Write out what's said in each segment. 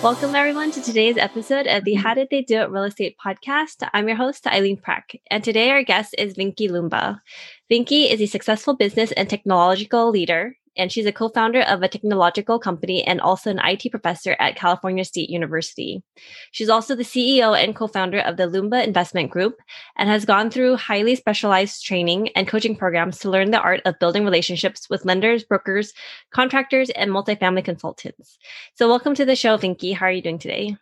Welcome, everyone, to today's episode of the How Did They Do It Real Estate podcast. I'm your host, Eileen Prack, and today our guest is Vinky Lumba. Vinky is a successful business and technological leader and she's a co founder of a technological company and also an IT professor at California State University. She's also the CEO and co founder of the Lumba Investment Group and has gone through highly specialized training and coaching programs to learn the art of building relationships with lenders, brokers, contractors, and multifamily consultants. So, welcome to the show, Vinky. How are you doing today?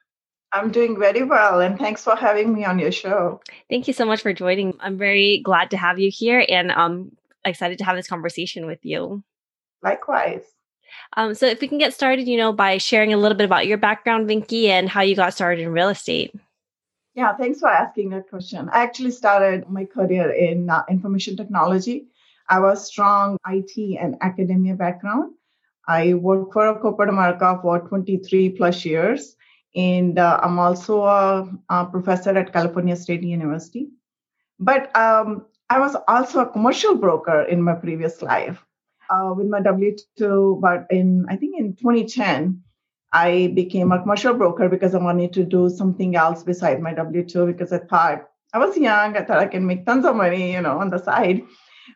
I'm doing very well, and thanks for having me on your show. Thank you so much for joining. I'm very glad to have you here, and I'm excited to have this conversation with you. Likewise. Um, so if we can get started, you know, by sharing a little bit about your background, Vinky, and how you got started in real estate. Yeah, thanks for asking that question. I actually started my career in uh, information technology. I was strong IT and academia background. I worked for a corporate America for 23 plus years, and uh, I'm also a, a, professor at California State University. But um, I was also a commercial broker in my previous life uh, with my W 2, but in, I think in 2010, I became a commercial broker because I wanted to do something else beside my W 2 because I thought I was young. I thought I can make tons of money, you know, on the side.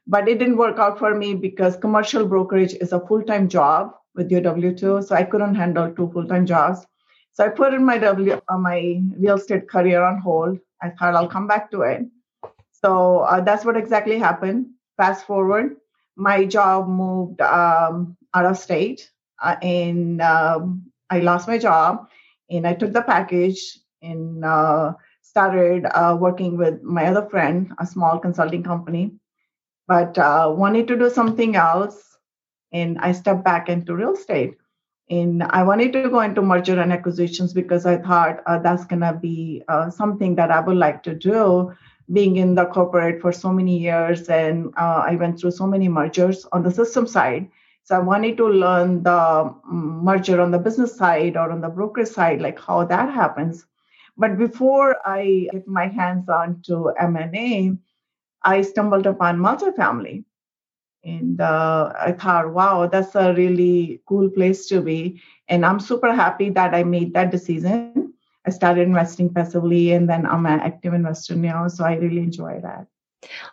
But it didn't work out for me because commercial brokerage is a full time job with your W 2. So I couldn't handle two full time jobs. So I put in my W, uh, my real estate career on hold. I thought I'll come back to it. So uh, that's what exactly happened. Fast forward, my job moved um, out of state uh, and um, I lost my job and I took the package and uh, started uh, working with my other friend, a small consulting company, but uh, wanted to do something else. And I stepped back into real estate. And I wanted to go into merger and acquisitions because I thought uh, that's going to be uh, something that I would like to do being in the corporate for so many years and uh, I went through so many mergers on the system side. So I wanted to learn the mm, merger on the business side or on the broker side, like how that happens. But before I get my hands on to M&A, I stumbled upon multifamily. And uh, I thought, wow, that's a really cool place to be. And I'm super happy that I made that decision I started investing passively and then I'm an active investor now. So I really enjoy that.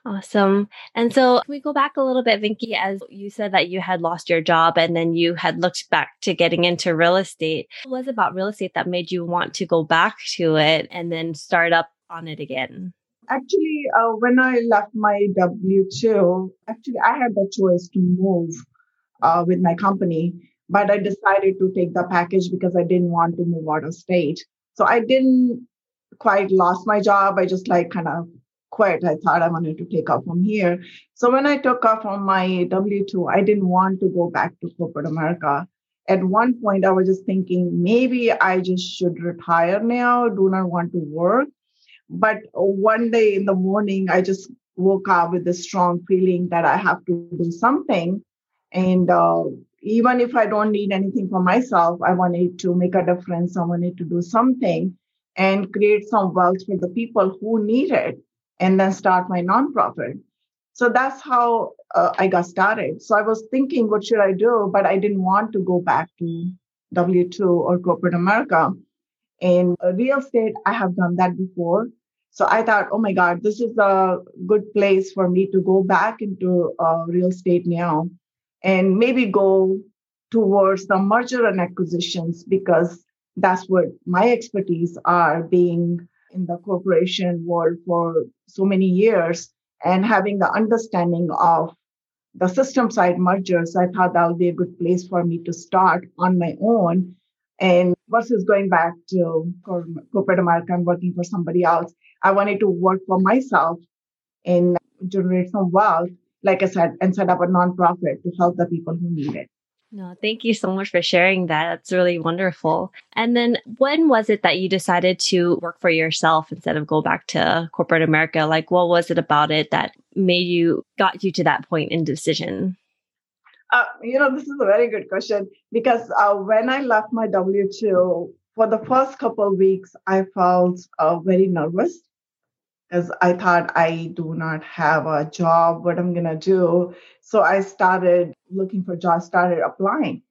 Awesome. And so we go back a little bit, Vinky, as you said that you had lost your job and then you had looked back to getting into real estate. What was about real estate that made you want to go back to it and then start up on it again? Actually, uh, when I left my W 2, actually, I had the choice to move uh, with my company, but I decided to take the package because I didn't want to move out of state. So I didn't quite lost my job. I just like kind of quit. I thought I wanted to take off from here. So when I took off on my W 2, I didn't want to go back to corporate America. At one point, I was just thinking maybe I just should retire now, do not want to work. But one day in the morning, I just woke up with a strong feeling that I have to do something. And uh, even if I don't need anything for myself, I wanted to make a difference. I wanted to do something and create some wealth for the people who need it and then start my nonprofit. So that's how uh, I got started. So I was thinking, what should I do? But I didn't want to go back to W 2 or corporate America. In real estate, I have done that before. So I thought, oh my God, this is a good place for me to go back into uh, real estate now and maybe go towards the merger and acquisitions because that's what my expertise are being in the corporation world for so many years and having the understanding of the system side mergers i thought that would be a good place for me to start on my own and versus going back to corporate america and working for somebody else. I wanted to work for myself and generate some wealth like I said, and set up a nonprofit to help the people who need it. No, thank you so much for sharing that. That's really wonderful. And then when was it that you decided to work for yourself instead of go back to corporate America? Like what was it about it that made you got you to that point in decision? Uh, you know, this is a very good question because uh, when I left my W 2, for the first couple of weeks, I felt uh, very nervous because I thought I do not have a job, what I'm to do. So I started looking for jobs, started applying.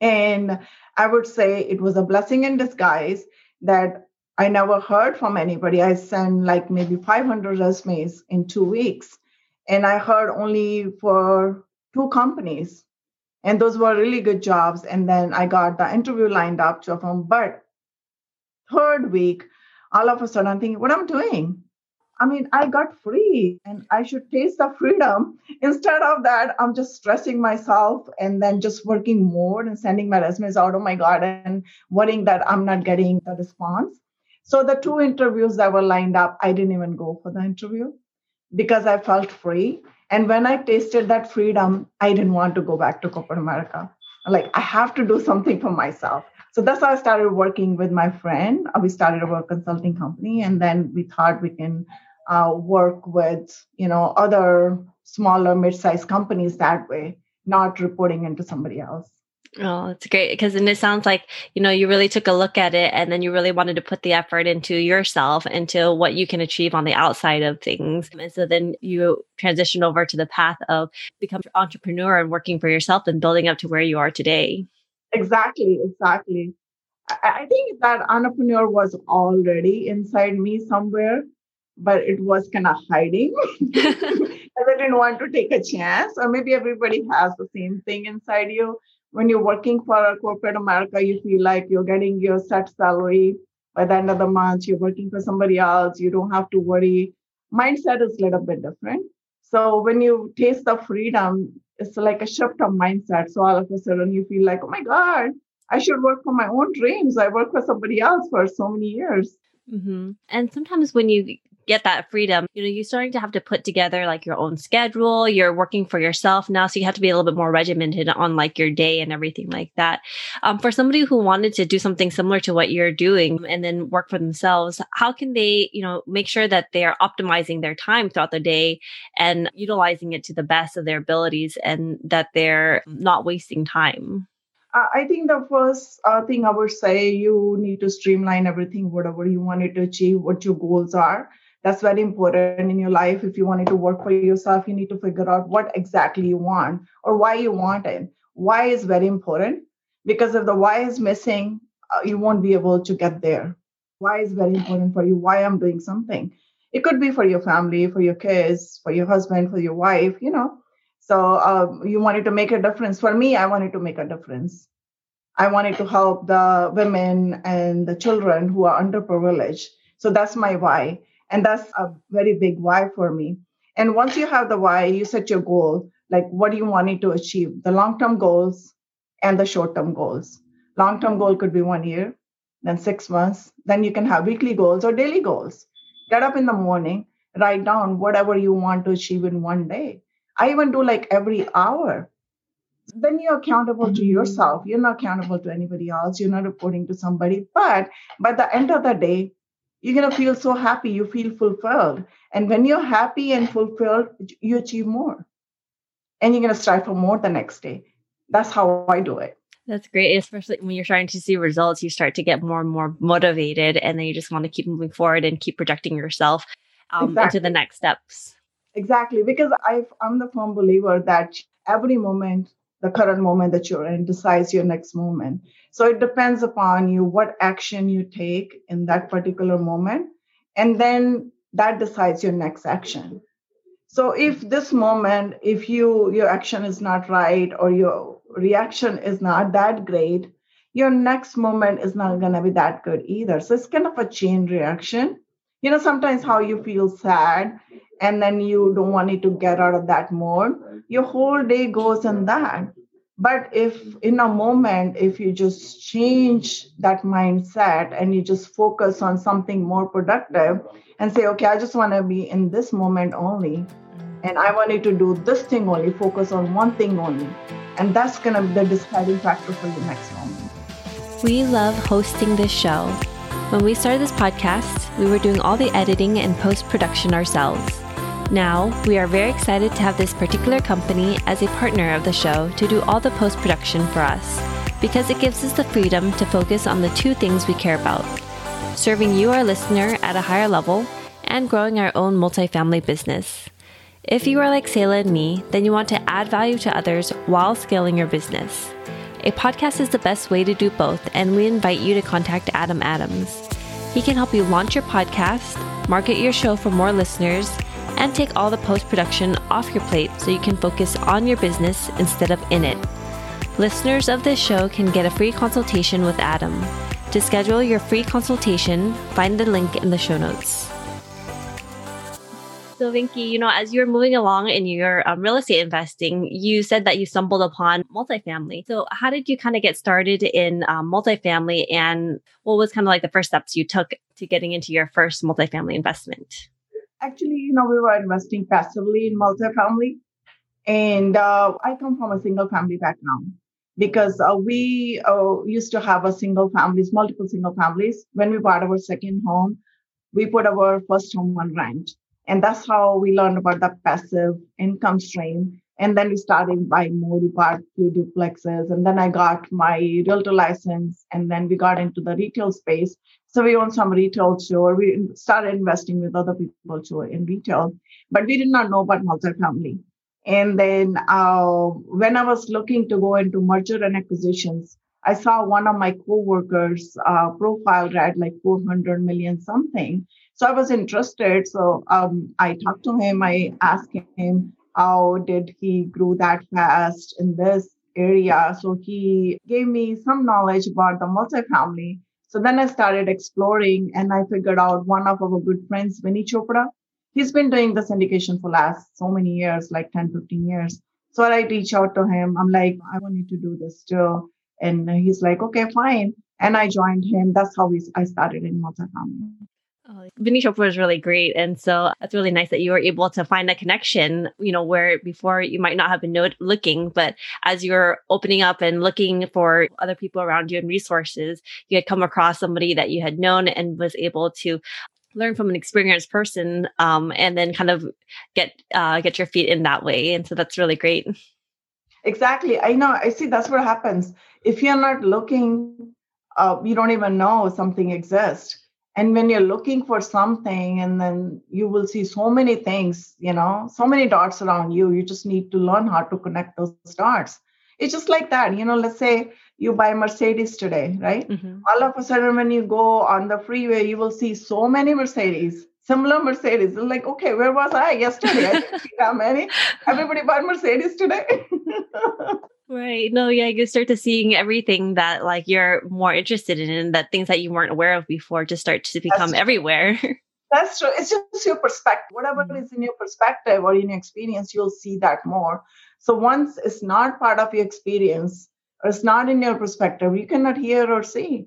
And I would say it was a blessing in disguise that I never heard from anybody. I sent like maybe 500 resumes in two weeks, and I heard only for two companies. And those were really good jobs. And then I got the interview lined up to them. But third week, all of a sudden, I'm thinking, what I'm doing? I mean, I got free and I should taste the freedom. Instead of that, I'm just stressing myself and then just working more and sending my resumes out. Oh my God, and worrying that I'm not getting the response. So the two interviews that were lined up, I didn't even go for the interview because I felt free. And when I tasted that freedom, I didn't want to go back to corporate America. Like, I have to do something for myself. So that's how I started working with my friend. We started work consulting company, and then we thought we can uh, work with you know other smaller mid-sized companies that way not reporting into somebody else Oh, it's great because then it sounds like you know you really took a look at it and then you really wanted to put the effort into yourself into what you can achieve on the outside of things. And so then you transition over to the path of become an entrepreneur and working for yourself and building up to where you are today. Exactly, exactly. I think that entrepreneur was already inside me somewhere but it was kind of hiding because I didn't want to take a chance. Or maybe everybody has the same thing inside you. When you're working for a corporate America, you feel like you're getting your set salary by the end of the month. You're working for somebody else. You don't have to worry. Mindset is a little bit different. So when you taste the freedom, it's like a shift of mindset. So all of a sudden you feel like, oh my God, I should work for my own dreams. I worked for somebody else for so many years. Mm-hmm. And sometimes when you get that freedom, you know, you're starting to have to put together like your own schedule. You're working for yourself now. So you have to be a little bit more regimented on like your day and everything like that. Um, for somebody who wanted to do something similar to what you're doing and then work for themselves, how can they, you know, make sure that they are optimizing their time throughout the day and utilizing it to the best of their abilities and that they're not wasting time? I think the first uh, thing I would say you need to streamline everything, whatever you wanted to achieve, what your goals are that's very important in your life. If you wanted to work for yourself you need to figure out what exactly you want or why you want it. Why is very important. Because if the why is missing uh, you won't be able to get there. Why is very important for you. Why i'm doing something. It could be for your family for your kids for your husband for your wife you know. So uh, you wanted to make a difference. For me i wanted to make a difference. I wanted to help the women and the children who are underprivileged. So that's my why and that's a very big why for me. And once you have the why, you set your goal like what do you want to achieve? The long term goals and the short term goals. Long term goal could be one year, then six months. Then you can have weekly goals or daily goals. Get up in the morning, write down whatever you want to achieve in one day. I even do like every hour. Then you're accountable to yourself. You're not accountable to anybody else. You're not reporting to somebody. But by the end of the day, you're going to feel so happy you feel fulfilled. And when you're happy and fulfilled you achieve more. And you're going to strive for more the next day. That's how i do it. That's great especially when you're starting to see results you start to get more and more motivated and then you just want to keep moving forward and keep projecting yourself um, exactly. into the next steps. Exactly because i i'm the firm believer that every moment the current moment that you're in decides your next moment. So it depends upon you what action you take in that particular moment. And then that decides your next action. So if this moment, if you your action is not right or your reaction is not that great, your next moment is not gonna be that good either. So it's kind of a chain reaction. You know, sometimes how you feel sad and then you don't want it to get out of that mode your whole day goes in that but if in a moment if you just change that mindset and you just focus on something more productive and say okay i just want to be in this moment only And I wanted to do this thing only, focus on one thing only. And that's going to be the deciding factor for your next moment. We love hosting this show. When we started this podcast, we were doing all the editing and post production ourselves. Now, we are very excited to have this particular company as a partner of the show to do all the post production for us because it gives us the freedom to focus on the two things we care about serving you, our listener, at a higher level and growing our own multifamily business. If you are like Sayla and me, then you want to add value to others while scaling your business. A podcast is the best way to do both, and we invite you to contact Adam Adams. He can help you launch your podcast, market your show for more listeners, and take all the post production off your plate so you can focus on your business instead of in it. Listeners of this show can get a free consultation with Adam. To schedule your free consultation, find the link in the show notes. So, Vinky, you know, as you're moving along in your um, real estate investing, you said that you stumbled upon multifamily. So, how did you kind of get started in um, multifamily, and what was kind of like the first steps you took to getting into your first multifamily investment? Actually, you know, we were investing passively in multifamily, and uh, I come from a single family background because uh, we uh, used to have a single families, multiple single families. When we bought our second home, we put our first home on rent and that's how we learned about the passive income stream. And then we started buying more. We bought duplexes. And then I got my realtor license. And then we got into the retail space. So we own some retail too. We started investing with other people too in retail. But we did not know about multifamily. And then uh, when I was looking to go into merger and acquisitions, I saw one of my coworkers' uh, profile read like 400 million something. So I was interested. So um, I talked to him. I asked him how did he grow that fast in this area. So he gave me some knowledge about the multifamily. So then I started exploring and I figured out one of our good friends, Vinney Chopra. He's been doing the syndication for last so many years, like 10, 15 years. So I reach out to him. I'm like, I want you to do this too. And he's like, okay, fine. And I joined him. That's how we, I started in multifamily. Oh, Vinney Chopra was really great. And so that's really nice that you were able to find a connection, you know, where before you might not have been looking, but as you're opening up and looking for other people around you and resources, you had come across somebody that you had known and was able to learn from an experienced person um, and then kind of get uh, get your feet in that way. And so that's really great. Exactly. I know. I see that's what happens. If you're not looking, uh, you don't even know something exists and when you're looking for something and then you will see so many things you know so many dots around you you just need to learn how to connect those dots. It's just like that you know let's say you buy mercedes today right? Mm-hmm. all of a sudden when you go on the freeway you will see so many mercedes similar mercedes You're like okay where was i yesterday i didn't see that many everybody bought mercedes today Right. No, yeah, you start to seeing everything that like you're more interested in and that things that you weren't aware of before just start to become That's everywhere. That's true. It's just your perspective. Whatever mm-hmm. is in your perspective or in your experience, you'll see that more. So once it's not part of your experience or it's not in your perspective, you cannot hear or see.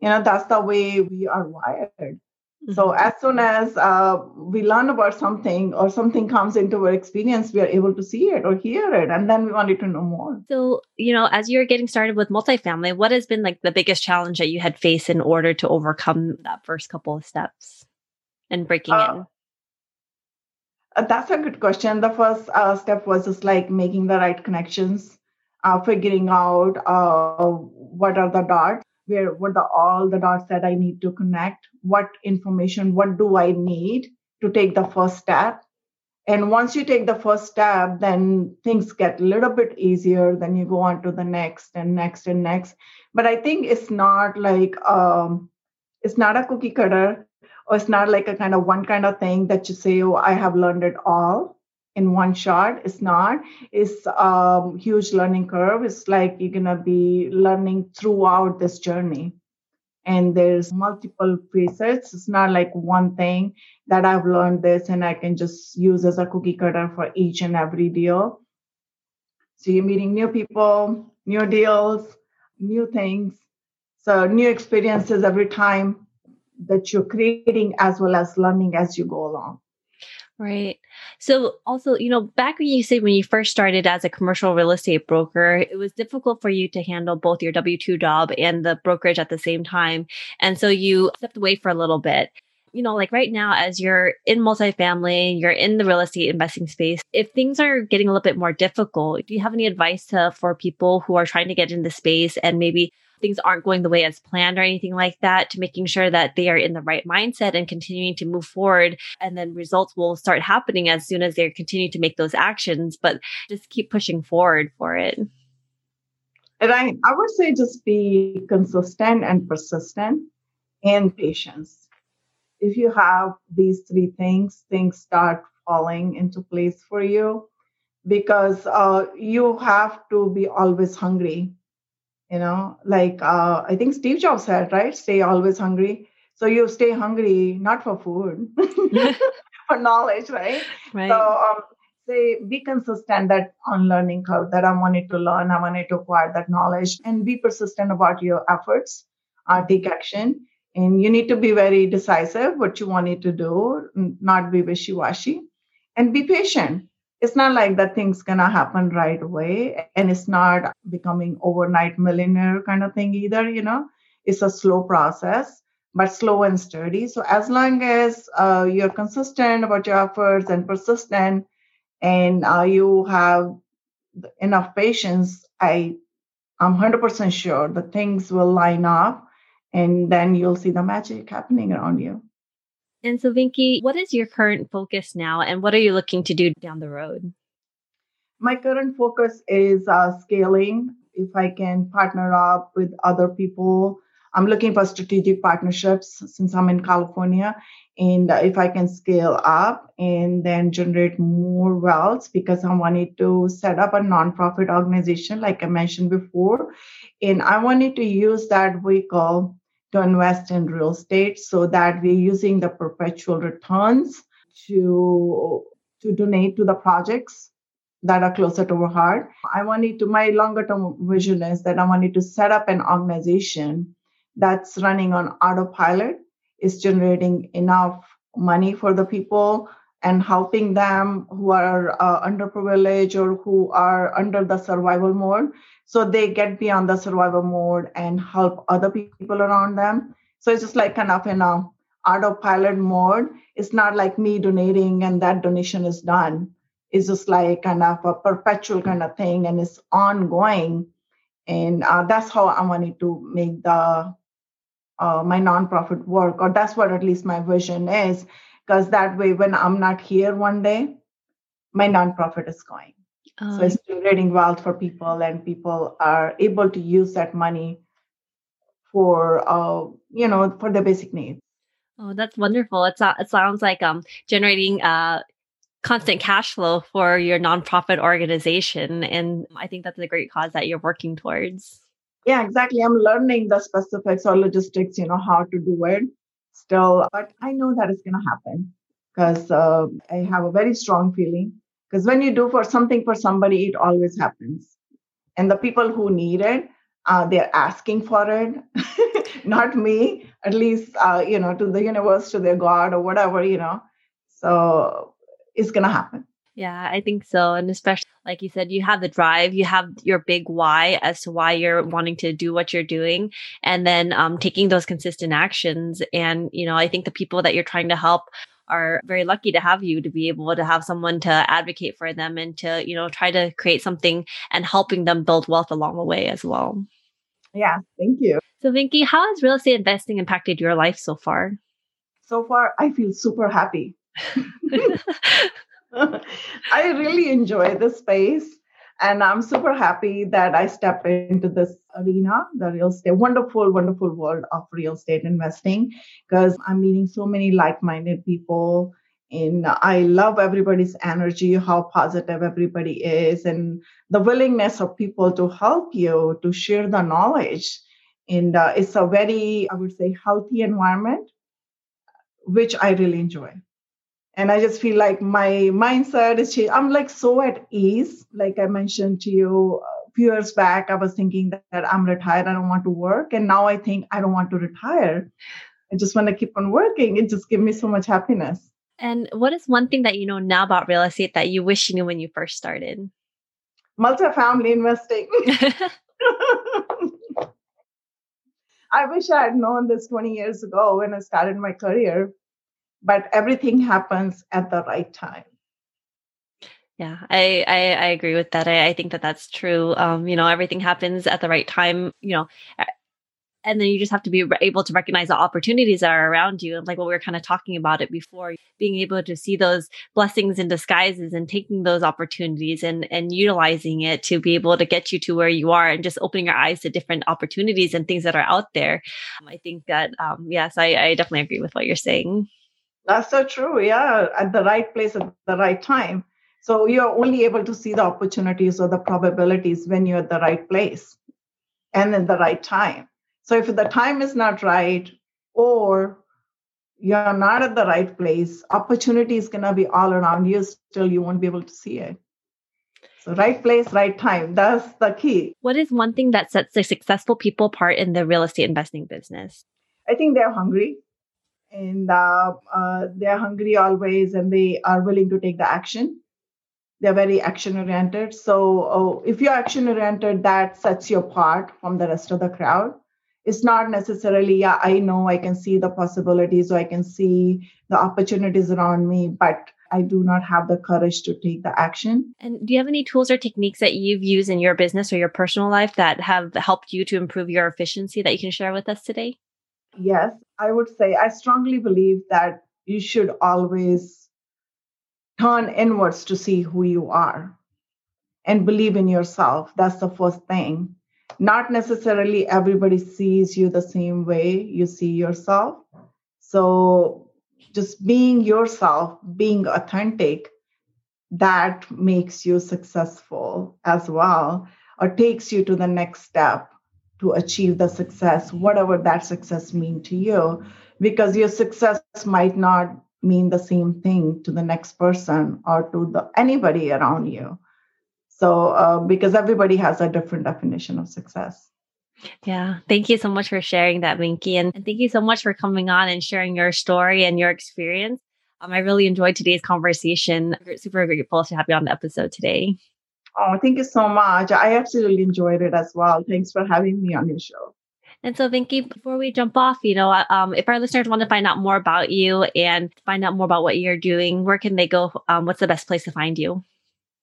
You know, that's the way we are wired. So mm-hmm. as soon as uh, we learn about something or something comes into our experience, we are able to see it or hear it, and then we wanted to know more. So, you know, as you're getting started with multifamily, what has been like the biggest challenge that you had faced in order to overcome that first couple of steps and breaking uh, in? Uh, that's a good question. The first uh, step was just like making the right connections, uh, figuring out uh, what are the dots where what the all the dots that I need to connect, what information, what do I need to take the first step. And once you take the first step, then things get a little bit easier. Then you go on to the next and next and next. But I think it's not like um, it's not a cookie cutter, or it's not like a kind of one kind of thing that you say, "Oh, I have learned it all." In one shot. It's not. It's a um, huge learning curve. It's like you're gonna be learning throughout this journey. And there's multiple phases. It's not like one thing that I've learned this and I can just use as a cookie cutter for each and every deal. So you're meeting new people, new deals, new things. So new experiences every time that you're creating as well as learning as you go along. Right. So also, you know, back when you said when you first started as a commercial real estate broker, it was difficult for you to handle both your W2 job and the brokerage at the same time. And so you stepped away for a little bit. You know, like right now, as you're in multifamily, you're in the real estate investing space. If things are getting a little bit more difficult, do you have any advice to, for people who are trying to get into space and maybe things aren't going the way as planned or anything like that to making sure that they are in the right mindset and continuing to move forward. And then results will start happening as soon as they continue to make those actions but just keep pushing forward for it. And I, I would say just be consistent and persistent and patience. If you have these three things things start falling into place for you because uh, you have to be always hungry you know like uh, i think steve jobs said right? Stay always hungry. So you stay hungry not for food for knowledge right, right. so um, say be consistent that on learning curve that i wanted to learn i wanted to acquire that knowledge and be persistent about your efforts uh, take action. And you need to be very decisive what you wanted to do not be wishy-washy. And be patient it's not like that thing's gonna happen right away and it's not becoming overnight millionaire kind of thing either you know? It's a slow process but slow and sturdy. So as long as uh, you're consistent about your efforts and persistent and uh, you have enough patience i i'm 100% sure that things will line up and then you'll see the magic happening around you and so, Vinky, what is your current focus now, and what are you looking to do down the road? My current focus is uh, scaling. If I can partner up with other people, I'm looking for strategic partnerships since I'm in California. And if I can scale up and then generate more wealth, because I wanted to set up a nonprofit organization, like I mentioned before. And I wanted to use that vehicle to invest in real estate so that we're using the perpetual returns to to donate to the projects that are closer to our heart. I wanted to my longer term vision is that I wanted to set up an organization that's running on autopilot, is generating enough money for the people and helping them who are uh, underprivileged or who are under the survival mode. So they get beyond the survival mode and help other people around them. So it's just like kind of in a autopilot mode. It's not like me donating and that donation is done. It's just like kind of a perpetual kind of thing and it's ongoing. And uh, that's how i wanted to make the uh, my nonprofit work or that's what at least my vision is because that way when i'm not here one day my nonprofit is going. Um, so it's generating wealth for people and people are able to use that money for uh, you know for the basic needs. Oh that's wonderful. It's, it sounds like um generating uh constant cash flow for your nonprofit organization and i think that's a great cause that you're working towards. Yeah exactly. I'm learning the specifics or logistics you know how to do it still, but I know that it's going to happen because uh, I have a very strong feeling. Because when you do for something for somebody, it always happens. And the people who need it, uh, they're asking for it, not me, at least, uh, you know, to the universe, to their God or whatever, you know. So it's going to happen. Yeah, I think so. And especially, like you said, you have the drive, you have your big why as to why you're wanting to do what you're doing, and then um, taking those consistent actions. And, you know, I think the people that you're trying to help are very lucky to have you to be able to have someone to advocate for them and to, you know, try to create something and helping them build wealth along the way as well. Yeah, thank you. So, Vinky, how has real estate investing impacted your life so far? So far, I feel super happy. I really enjoy the space. And I'm super happy that I step into this arena, the real estate, wonderful, wonderful world of real estate investing, because I'm meeting so many like minded people. And I love everybody's energy, how positive everybody is, and the willingness of people to help you, to share the knowledge. And uh, it's a very, I would say, healthy environment, which I really enjoy and i just feel like my mindset is changed. I'm like so at ease. Like i mentioned to you a few years back i was thinking that, that i'm retired i don't want to work. And now i think i don't want to retire. I just want to keep on working. It just gives me so much happiness. And what is one thing that you know now about real estate that you wish you knew when you first started? Multifamily investing. I wish I had known this 20 years ago when I started my career, but everything happens at the right time. Yeah, I, I, I agree with that. I, I think that that's true. Um, you know, everything happens at the right time. You know, and then you just have to be able to recognize the opportunities that are around you and like what we were kind of talking about it before being able to see those blessings in disguises and taking those opportunities and and utilizing it to be able to get you to where you are and just opening your eyes to different opportunities and things that are out there um, i think that um, yes I, I definitely agree with what you're saying that's so true yeah at the right place at the right time so you're only able to see the opportunities or the probabilities when you're at the right place and in the right time so if the time is not right or you're not at the right place, opportunity is going to be all around you, still you won't be able to see it. So right place, right time. That's the key. What is one thing that sets the successful people apart in the real estate investing business? I think they're hungry and uh, uh, they're hungry always and they are willing to take the action. They're very action oriented. So oh, if you're action oriented, that sets you apart from the rest of the crowd it's not necessarily yeah i know i can see the possibilities or i can see the opportunities around me but i do not have the courage to take the action and do you have any tools or techniques that you've used in your business or your personal life that have helped you to improve your efficiency that you can share with us today yes i would say i strongly believe that you should always turn inwards to see who you are and believe in yourself. That's the first thing. Not necessarily everybody sees you the same way you see yourself. So just being yourself, being authentic, that makes you successful as well, or takes you to the next step to achieve the success, whatever that success mean to you, because your success might not mean the same thing to the next person or to the anybody around you. So, uh, because everybody has a different definition of success. Yeah. Thank you so much for sharing that, Vinky. And, and thank you so much for coming on and sharing your story and your experience. Um, I really enjoyed today's conversation. Super grateful to have you on the episode today. Oh, thank you so much. I absolutely enjoyed it as well. Thanks for having me on your show. And so, Vinky, before we jump off, you know, um, if our listeners want to find out more about you and find out more about what you're doing, where can they go? Um, what's the best place to find you?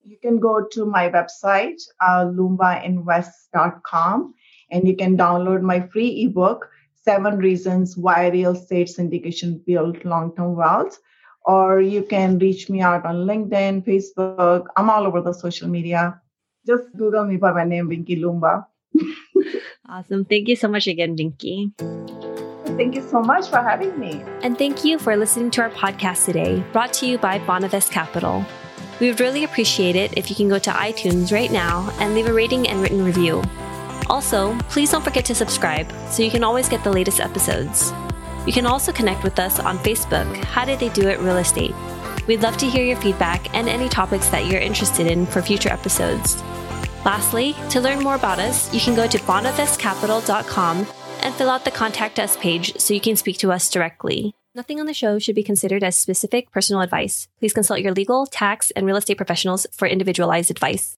you can go to my website, uh, lumbainvest.com, and you can download my free ebook, Seven Reasons Why Real Estate Syndication Build Long Term Wealth. Or you can reach me out on LinkedIn, Facebook. I'm all over the social media. Just Google me by my name, Vinky Lumba. awesome. Thank you so much again, Vinky. Thank you so much for having me. And thank you for listening to our podcast today, brought to you by Bonavest Capital. We would really appreciate it if you can go to iTunes right now and leave a rating and written review. Also, please don't forget to subscribe so you can always get the latest episodes. You can also connect with us on Facebook, How Did They Do It Real Estate. We'd love to hear your feedback and any topics that you're interested in for future episodes. Lastly, to learn more about us, you can go to bonavestcapital.com and fill out the contact us page so you can speak to us directly. Nothing on the show should be considered as specific personal advice. Please consult your legal, tax, and real estate professionals for individualized advice.